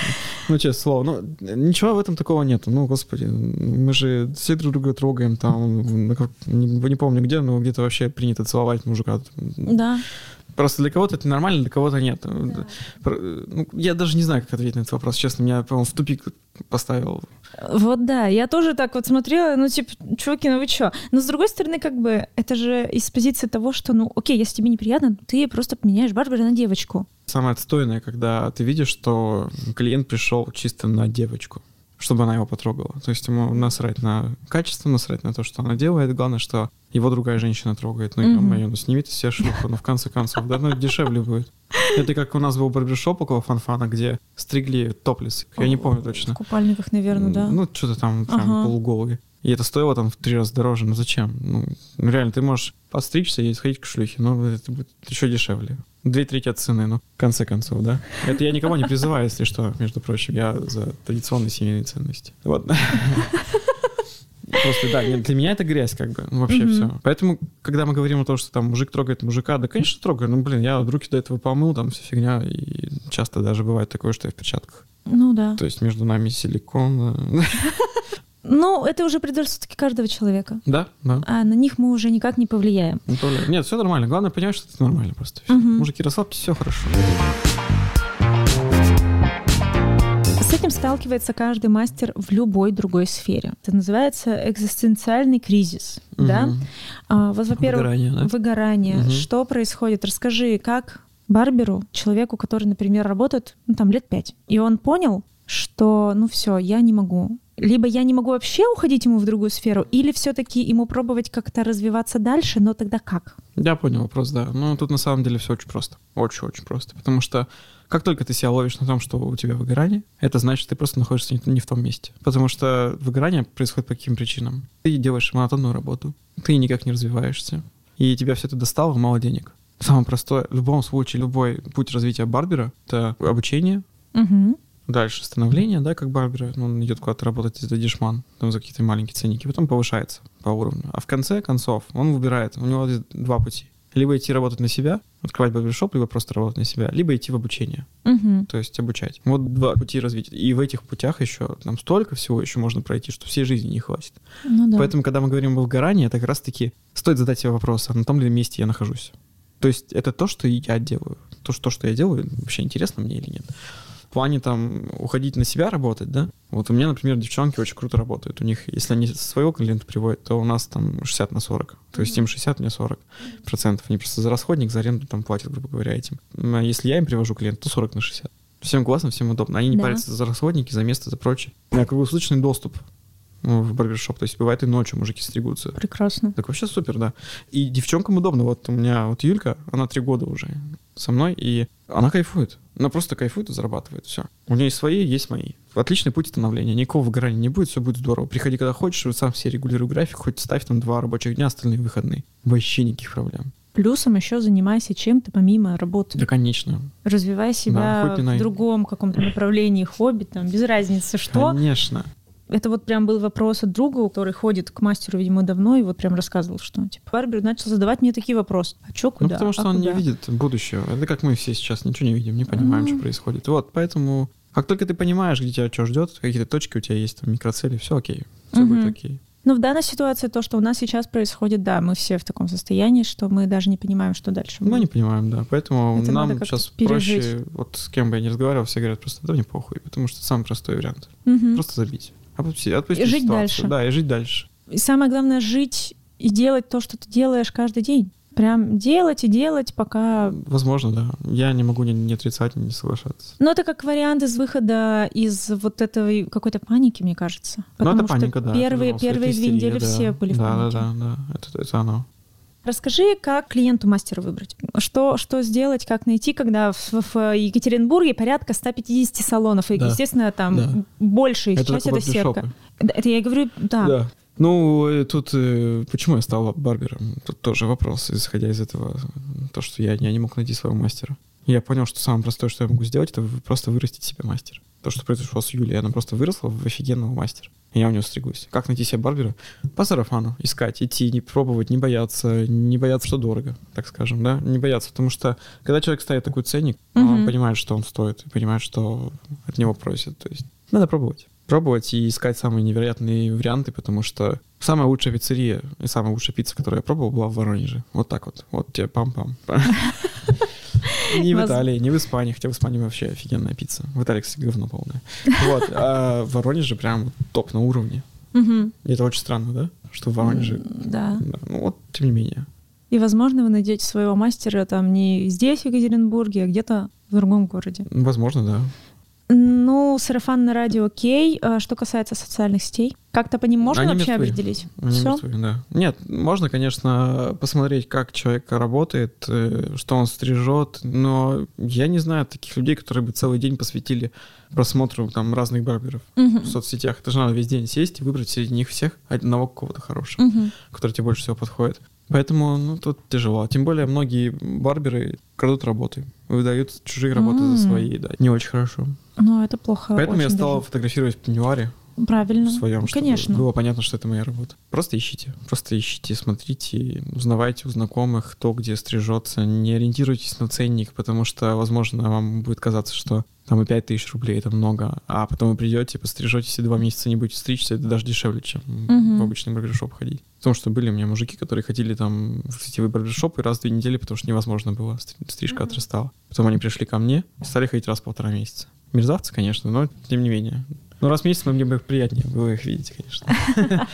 Ну, честное слово. Ну, ничего в этом такого нету. Ну, господи, мы же все друг друга трогаем там. Не, не помню где, но где-то вообще принято целовать мужика. Да. Просто для кого-то это нормально, для кого-то нет. Про- ну, я даже не знаю, как ответить на этот вопрос. Честно, меня, по-моему, в тупик поставил. Вот да, я тоже так вот смотрела, ну типа, чуваки, ну вы чё? Но с другой стороны, как бы, это же из позиции того, что, ну окей, если тебе неприятно, ты просто поменяешь барбера на девочку. Самое отстойное, когда ты видишь, что клиент пришел чисто на девочку, чтобы она его потрогала. То есть ему насрать на качество, насрать на то, что она делает. Главное, что его другая женщина трогает. Ну, Мгм. ё-моё, ну сними ты себе шлюху, ну, в конце концов, да, ну, дешевле будет. Это как у нас был барбершоп около фанфана, где стригли топлес. Я не помню В точно. купальниках, наверное, да. Ну, что-то там прям Ага. полуголые. И это стоило там в три раза дороже. Ну зачем? Ну, реально, ты можешь подстричься и сходить к шлюхе, но это будет еще дешевле. Две трети от цены, ну, в конце концов, да. Это я никого не призываю, если что, между прочим. Я за традиционные семейные ценности. Вот. Просто, да, нет, для меня это грязь, как бы, ну, вообще Мгм. все. Поэтому, когда мы говорим о том, что там мужик трогает мужика, да, конечно, трогаю. Ну, блин, я руки до этого помыл, там вся фигня, и часто даже бывает такое, что я в перчатках. Ну да. То есть между нами силикон. Ну, это уже предрассудки каждого человека. Да, да. А на них мы уже никак не повлияем. Нет, все нормально. Главное понимать, что это нормально просто. Мгм. Мужики, расслабьтесь, все хорошо. С этим сталкивается каждый мастер в любой другой сфере. Это называется экзистенциальный кризис. Да? Мгм. А, вот, во-первых, Выгорание, да? выгорание. Мгм. Что происходит? Расскажи, как барберу, человеку, который, например, работает ну, там лет пять, и он понял, что ну все, я не могу. Либо я не могу вообще уходить ему в другую сферу, или все-таки ему пробовать как-то развиваться дальше, но тогда как? Я понял вопрос, да. Ну, тут на самом деле все очень просто. Очень-очень просто. Потому что как только ты себя ловишь на том, что у тебя выгорание, это значит, ты просто находишься не, не в том месте. Потому что выгорание происходит по каким причинам? Ты делаешь монотонную работу, ты никак не развиваешься, и тебя все это достало, мало денег. Самое простое, в любом случае, любой путь развития барбера — это обучение, Угу. Дальше становление, да, как барбера, ну, он идет куда-то работать, это дешман, там за какие-то маленькие ценники, потом повышается по уровню. А в конце концов он выбирает, у него два пути. Либо идти работать на себя, открывать барбершоп, либо просто работать на себя, либо идти в обучение, Угу. то есть обучать. Вот два пути развития. И в этих путях еще там столько всего еще можно пройти, что всей жизни не хватит. Ну да. Поэтому, когда мы говорим о выгорании, это как раз-таки стоит задать себе вопрос, а на том ли месте я нахожусь. То есть это то, что я делаю. То, что, что я делаю, вообще интересно мне или нет. В плане там уходить на себя работать, да? Вот у меня, например, девчонки очень круто работают. У них, если они своего клиента приводят, то у нас там 60 на 40. То есть им 60, мне 40 процентов. Они просто за расходник, за аренду там платят, грубо говоря, этим. А если я им привожу клиента, то 40 на 60. Всем классно, всем удобно. Они не Да. парятся за расходники, за место, за прочее. У меня круглосуточный доступ ну, в барбершоп. То есть бывает и ночью мужики стригутся. Прекрасно. Так вообще супер, да. И девчонкам удобно. Вот у меня вот Юлька, она три года уже со мной, и она кайфует. Она просто кайфует и зарабатывает. Все. У нее есть свои, есть мои. Отличный путь становления. Никакого выгорания не будет, все будет здорово. Приходи, когда хочешь, сам все регулируй график, хоть ставь там два рабочих дня, остальные выходные. Вообще никаких проблем. Плюсом еще занимайся чем-то помимо работы. Да, конечно. Развивай себя на- в другом каком-то направлении, хобби, там, без разницы что. Конечно. Это вот прям был вопрос от друга, который ходит к мастеру, видимо, давно, и вот прям рассказывал, что типа барбер начал задавать мне такие вопросы. А чё, куда? Ну, потому что а он куда? не видит будущего. Это как мы все сейчас ничего не видим, не понимаем, Ну. что происходит. Вот, поэтому как только ты понимаешь, где тебя что ждет, какие-то точки у тебя есть, там, микроцели, все окей. Все Мгм. будет окей. Но в данной ситуации то, что у нас сейчас происходит, да, мы все в таком состоянии, что мы даже не понимаем, что дальше Ну, не понимаем, да. Поэтому Это нам сейчас пережить. проще, вот с кем бы я ни разговаривал, все говорят просто, да мне похуй, потому что самый простой вариант. Мгм. Просто забить. Отпусти, отпусти И жить ситуацию. дальше. Да, и жить дальше. И самое главное жить и делать то, что ты делаешь каждый день. Прям делать и делать, пока... Возможно, да. Я не могу ни, ни отрицать, ни соглашаться. Но это как вариант из выхода из вот этой какой-то паники, мне кажется. Ну, это паника, что да. первые, первые две недели да. все были в да, панике. Да, да, да. Это, это оно. Расскажи, как клиенту мастера выбрать? Что, что сделать, как найти, когда в, в Екатеринбурге порядка 150 салонов, и, Да. естественно, там Да. большая Это часть это сетка. Да, Это я говорю, да. Ну, э, тут э, почему я стал барбером? Тут тоже вопрос, исходя из этого, то, что я, я не мог найти своего мастера. Я понял, что самое простое, что я могу сделать, это просто вырастить себе мастера. То, что произошло с Юлей, она просто выросла в офигенного мастера. И я у нее стригусь. Как найти себе барбера? По сарафану. Искать, идти, не пробовать, не бояться, не бояться, что дорого, так скажем, да? Не бояться, потому что когда человек ставит такой ценник, Мгм. он понимает, что он стоит, и понимает, что от него просят. То есть надо пробовать. Пробовать и искать самые невероятные варианты, потому что самая лучшая пиццерия и самая лучшая пицца, которую я пробовал, была в Воронеже. Вот так вот. Вот тебе пам-пам. Не в Италии, не в Испании, хотя в Испании вообще офигенная пицца. В Италии, кстати, говно полное. Вот. А в Воронеже прям топ на уровне. И это очень странно, да? Что в Воронеже... Да, Ну вот, тем не менее. И, возможно, вы найдете своего мастера там не здесь, в Екатеринбурге, а где-то в другом городе. Возможно, да. Ну, сарафан на радио окей. А Что касается социальных сетей, как-то по ним можно Они вообще мертвы. определить? Они Все? мертвы, да. Нет, можно, конечно, посмотреть, как человек работает, э, что он стрижет, но я не знаю таких людей, которые бы целый день посвятили просмотру там разных барберов в соцсетях. Это же надо весь день сесть и выбрать среди них всех одного какого-то хорошего, который тебе больше всего подходит. Поэтому, ну, тут тяжело. Тем более, многие барберы крадут работы, выдают чужие работы М. за свои, да. Не очень хорошо. Ну, это плохо. Поэтому я стал даже. фотографировать в пеньюаре, Правильно. в своем, чтобы Конечно. было понятно, что это моя работа. Просто ищите, просто ищите, смотрите, узнавайте у знакомых, кто где стрижется, не ориентируйтесь на ценник, потому что, возможно, вам будет казаться, что там и 5 тысяч рублей это много, а потом вы придете, пострижетесь и два месяца не будете стричься, это даже дешевле, чем Мгм. в обычный барбершоп ходить. Потому что были у меня мужики, которые ходили там в барбершоп и раз в две недели, потому что невозможно было, стри- стрижка Мгм. отрастала. Потом они пришли ко мне и стали ходить раз в полтора месяца. Мерзавцы, конечно, но тем не менее. Ну, раз в месяц мне бы приятнее, вы их видите, конечно.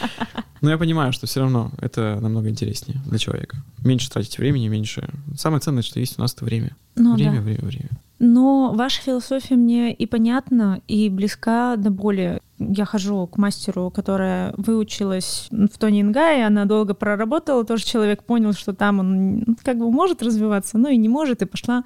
Но я понимаю, что все равно это намного интереснее для человека. Меньше тратить времени, меньше... Самое ценное, что есть у нас, это время. Ну, время, да. время, время. Но ваша философия мне и понятна, и близка до боли. Я хожу к мастеру, которая выучилась в Тони Ингае, она долго проработала, тоже человек понял, что там он ну, как бы может развиваться, но и не может, и пошла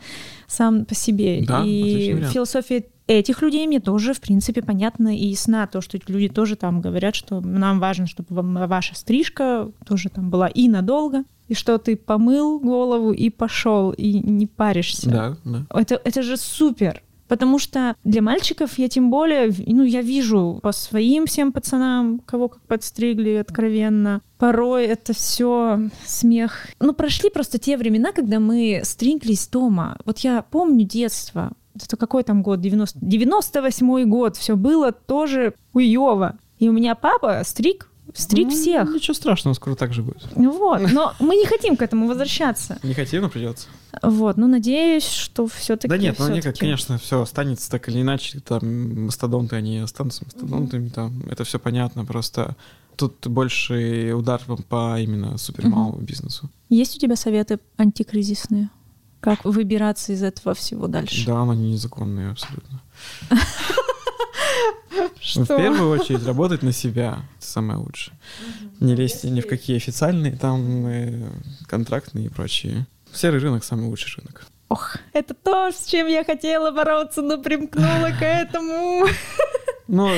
сам по себе. Да, и философия этих людей мне тоже, в принципе, понятна и ясна. То, что эти люди тоже там говорят, что нам важно, чтобы вам ваша стрижка тоже там была и надолго, и что ты помыл голову и пошел, и не паришься. Да, да. Это, это же супер. Потому что для мальчиков я тем более, ну, я вижу по своим всем пацанам, кого как подстригли откровенно. Порой это все смех. Ну, прошли просто те времена, когда мы стриглись дома. Вот я помню детство. Это какой там год? 90... 98-й год. Все было тоже хуево. И у меня папа стриг, стриг Ну, всех. Ничего страшного, скоро так же будет. Вот. Но мы не хотим к этому возвращаться. Не хотим, но придется. Вот. Ну, надеюсь, что все-таки. Да нет, ну как, конечно, все останется так или иначе. Там мастодонты, они останутся мастодонтами, там это все понятно. Просто тут больше удар по, по именно супермалому бизнесу. Есть у тебя советы антикризисные? Как выбираться из этого всего дальше? Да, они незаконные абсолютно. Что? В первую очередь работать на себя. Это самое лучшее. Не лезть ни в какие официальные там э, контрактные и прочие. Серый рынок самый лучший рынок. Ох, это то, с чем я хотела бороться, но примкнула к этому. Но,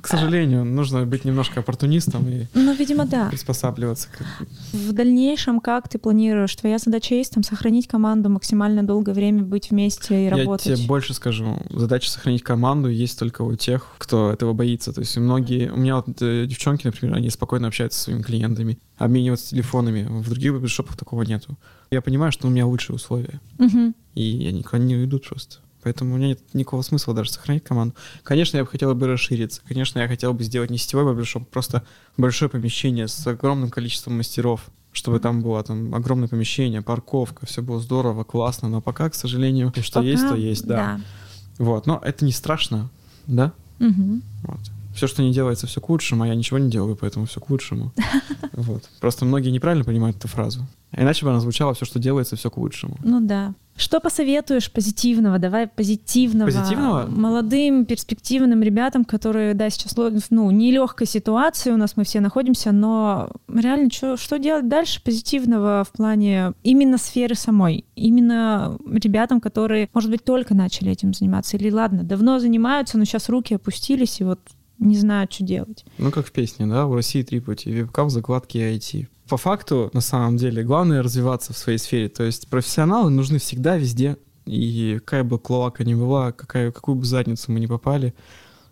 к сожалению, нужно быть немножко оппортунистом и Ну, видимо, да. приспосабливаться. к- В дальнейшем, как ты планируешь? Твоя задача есть там сохранить команду, максимально долгое время быть вместе и работать? Я тебе больше скажу. Задача сохранить команду есть только у тех, кто этого боится. То есть многие... У меня вот э, девчонки, например, они спокойно общаются со своими клиентами, обмениваются телефонами. В других барбершопах такого нету. Я понимаю, что у меня лучшие условия. Мгм. И они никуда не уйдут просто. Поэтому у меня нет никакого смысла даже сохранить команду. Конечно, я бы хотел бы расшириться. Конечно, я хотел бы сделать не сетевой барбершоп, просто большое помещение с огромным количеством мастеров, чтобы там было там огромное помещение, парковка, все было здорово, классно. Но пока, к сожалению, что Пока- есть, то есть, да. Вот. Но это не страшно, да? Мгм. Вот. Все, что не делается, все к лучшему, а я ничего не делаю, поэтому все к лучшему. Вот. Просто многие неправильно понимают эту фразу. Иначе бы она звучала все, что делается, все к лучшему. Ну да. Что посоветуешь позитивного? Давай позитивного. Позитивного? Молодым, перспективным ребятам, которые, да, сейчас ну, нелегкой ситуации у нас мы все находимся, но реально что, что делать дальше позитивного в плане именно сферы самой? Именно ребятам, которые, может быть, только начали этим заниматься. Или ладно, давно занимаются, но сейчас руки опустились и вот не знают, что делать. Ну, как в песне, да, у России три пути. Вебкам, закладки и IT. По факту, на самом деле, главное развиваться в своей сфере. То есть профессионалы нужны всегда, везде. И какая бы клоака ни была, какая, какую бы задницу мы ни попали,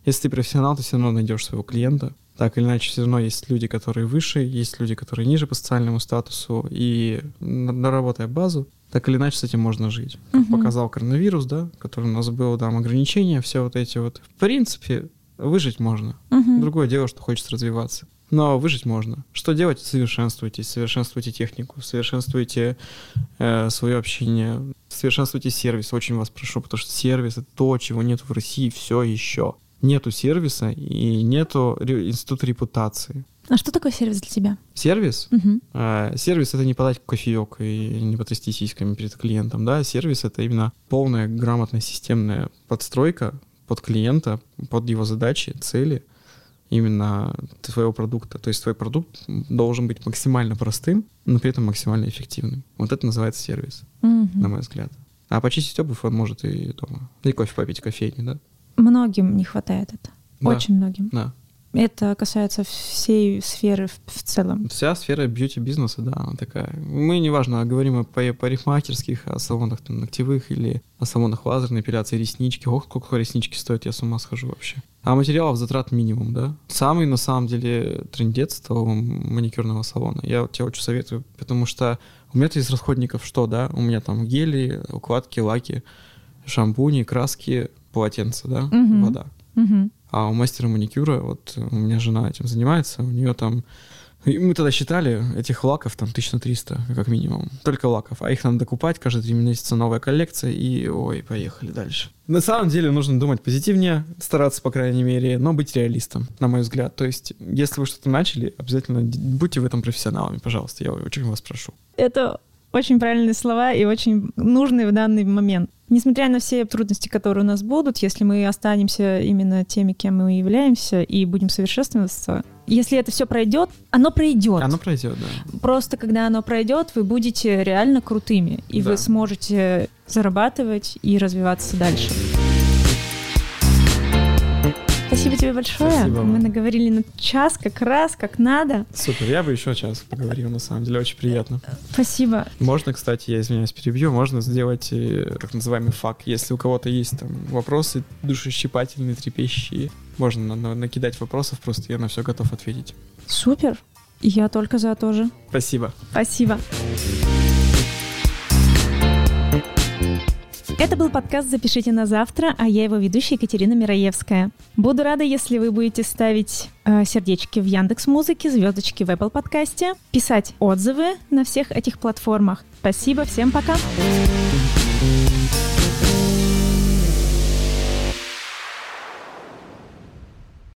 если ты профессионал, ты все равно найдешь своего клиента. Так или иначе, все равно есть люди, которые выше, есть люди, которые ниже по социальному статусу. И на- наработая базу, так или иначе с этим можно жить. Как Мгм. показал коронавирус, да, который у нас был, там, ограничения, все вот эти вот. В принципе, выжить можно. Мгм. Другое дело, что хочется развиваться. Но выжить можно. Что делать? Совершенствуйте. Совершенствуйте технику, совершенствуйте э, свое общение, совершенствуйте сервис. Очень вас прошу, потому что сервис — это то, чего нет в России все еще. Нету сервиса и нету института репутации. А что такое сервис для тебя? Сервис Мгм. Э, Сервис — это не подать кофеек и не потрясти сиськами перед клиентом, да, сервис — это именно полная грамотная системная подстройка под клиента, под его задачи, цели именно твоего продукта. То есть твой продукт должен быть максимально простым, но при этом максимально эффективным. Вот это называется сервис, Мгм. на мой взгляд. А почистить обувь он может и дома. И кофе попить в кофейне, да? Многим не хватает это. Да. Очень многим. Да. Это касается всей сферы в, целом. Вся сфера бьюти-бизнеса, да, она такая. Мы, неважно, говорим о пари- парикмахерских, о салонах там, ногтевых или о салонах лазерной эпиляции, реснички. Ох, сколько реснички стоят, я с ума схожу вообще. А материалов затрат минимум, да. Самый, на самом деле, трендец того маникюрного салона. Я тебе очень советую, потому что у меня-то из расходников что, да? У меня там гели, укладки, лаки, шампуни, краски, полотенца, да, Мгм. вода. Мгм. А у мастера маникюра, вот у меня жена этим занимается, у нее там... и Мы тогда считали, этих лаков там 1300, как минимум. Только лаков. А их надо докупать, каждые три месяца новая коллекция, и ой, поехали дальше. На самом деле нужно думать позитивнее, стараться, по крайней мере, но быть реалистом, на мой взгляд. То есть, если вы что-то начали, обязательно будьте в этом профессионалами, пожалуйста, я очень вас прошу. Это очень правильные слова и очень нужные в данный момент. Несмотря на все трудности, которые у нас будут, если мы останемся именно теми, кем мы являемся, и будем совершенствоваться, если это все пройдет, оно пройдет. Оно пройдет, да. Просто когда оно пройдет, вы будете реально крутыми, и Да. вы сможете зарабатывать и развиваться дальше. Спасибо тебе большое. Спасибо вам. Мы наговорили на час как раз, как надо. Супер, я бы еще час поговорил, на самом деле, очень приятно. Спасибо. Можно, кстати, я извиняюсь, перебью, можно сделать э, так называемый фак. Если у кого-то есть там вопросы душещипательные, трепещущие, можно на- на- накидать вопросов, просто я на все готов ответить. Супер. Я только за тоже. Спасибо. Спасибо. Это был подкаст «Запишите на завтра», а я его ведущая Екатерина Мираевская. Буду рада, если вы будете ставить э, сердечки в Яндекс Музыке, звездочки в Apple подкасте, писать отзывы на всех этих платформах. Спасибо, всем пока! Thank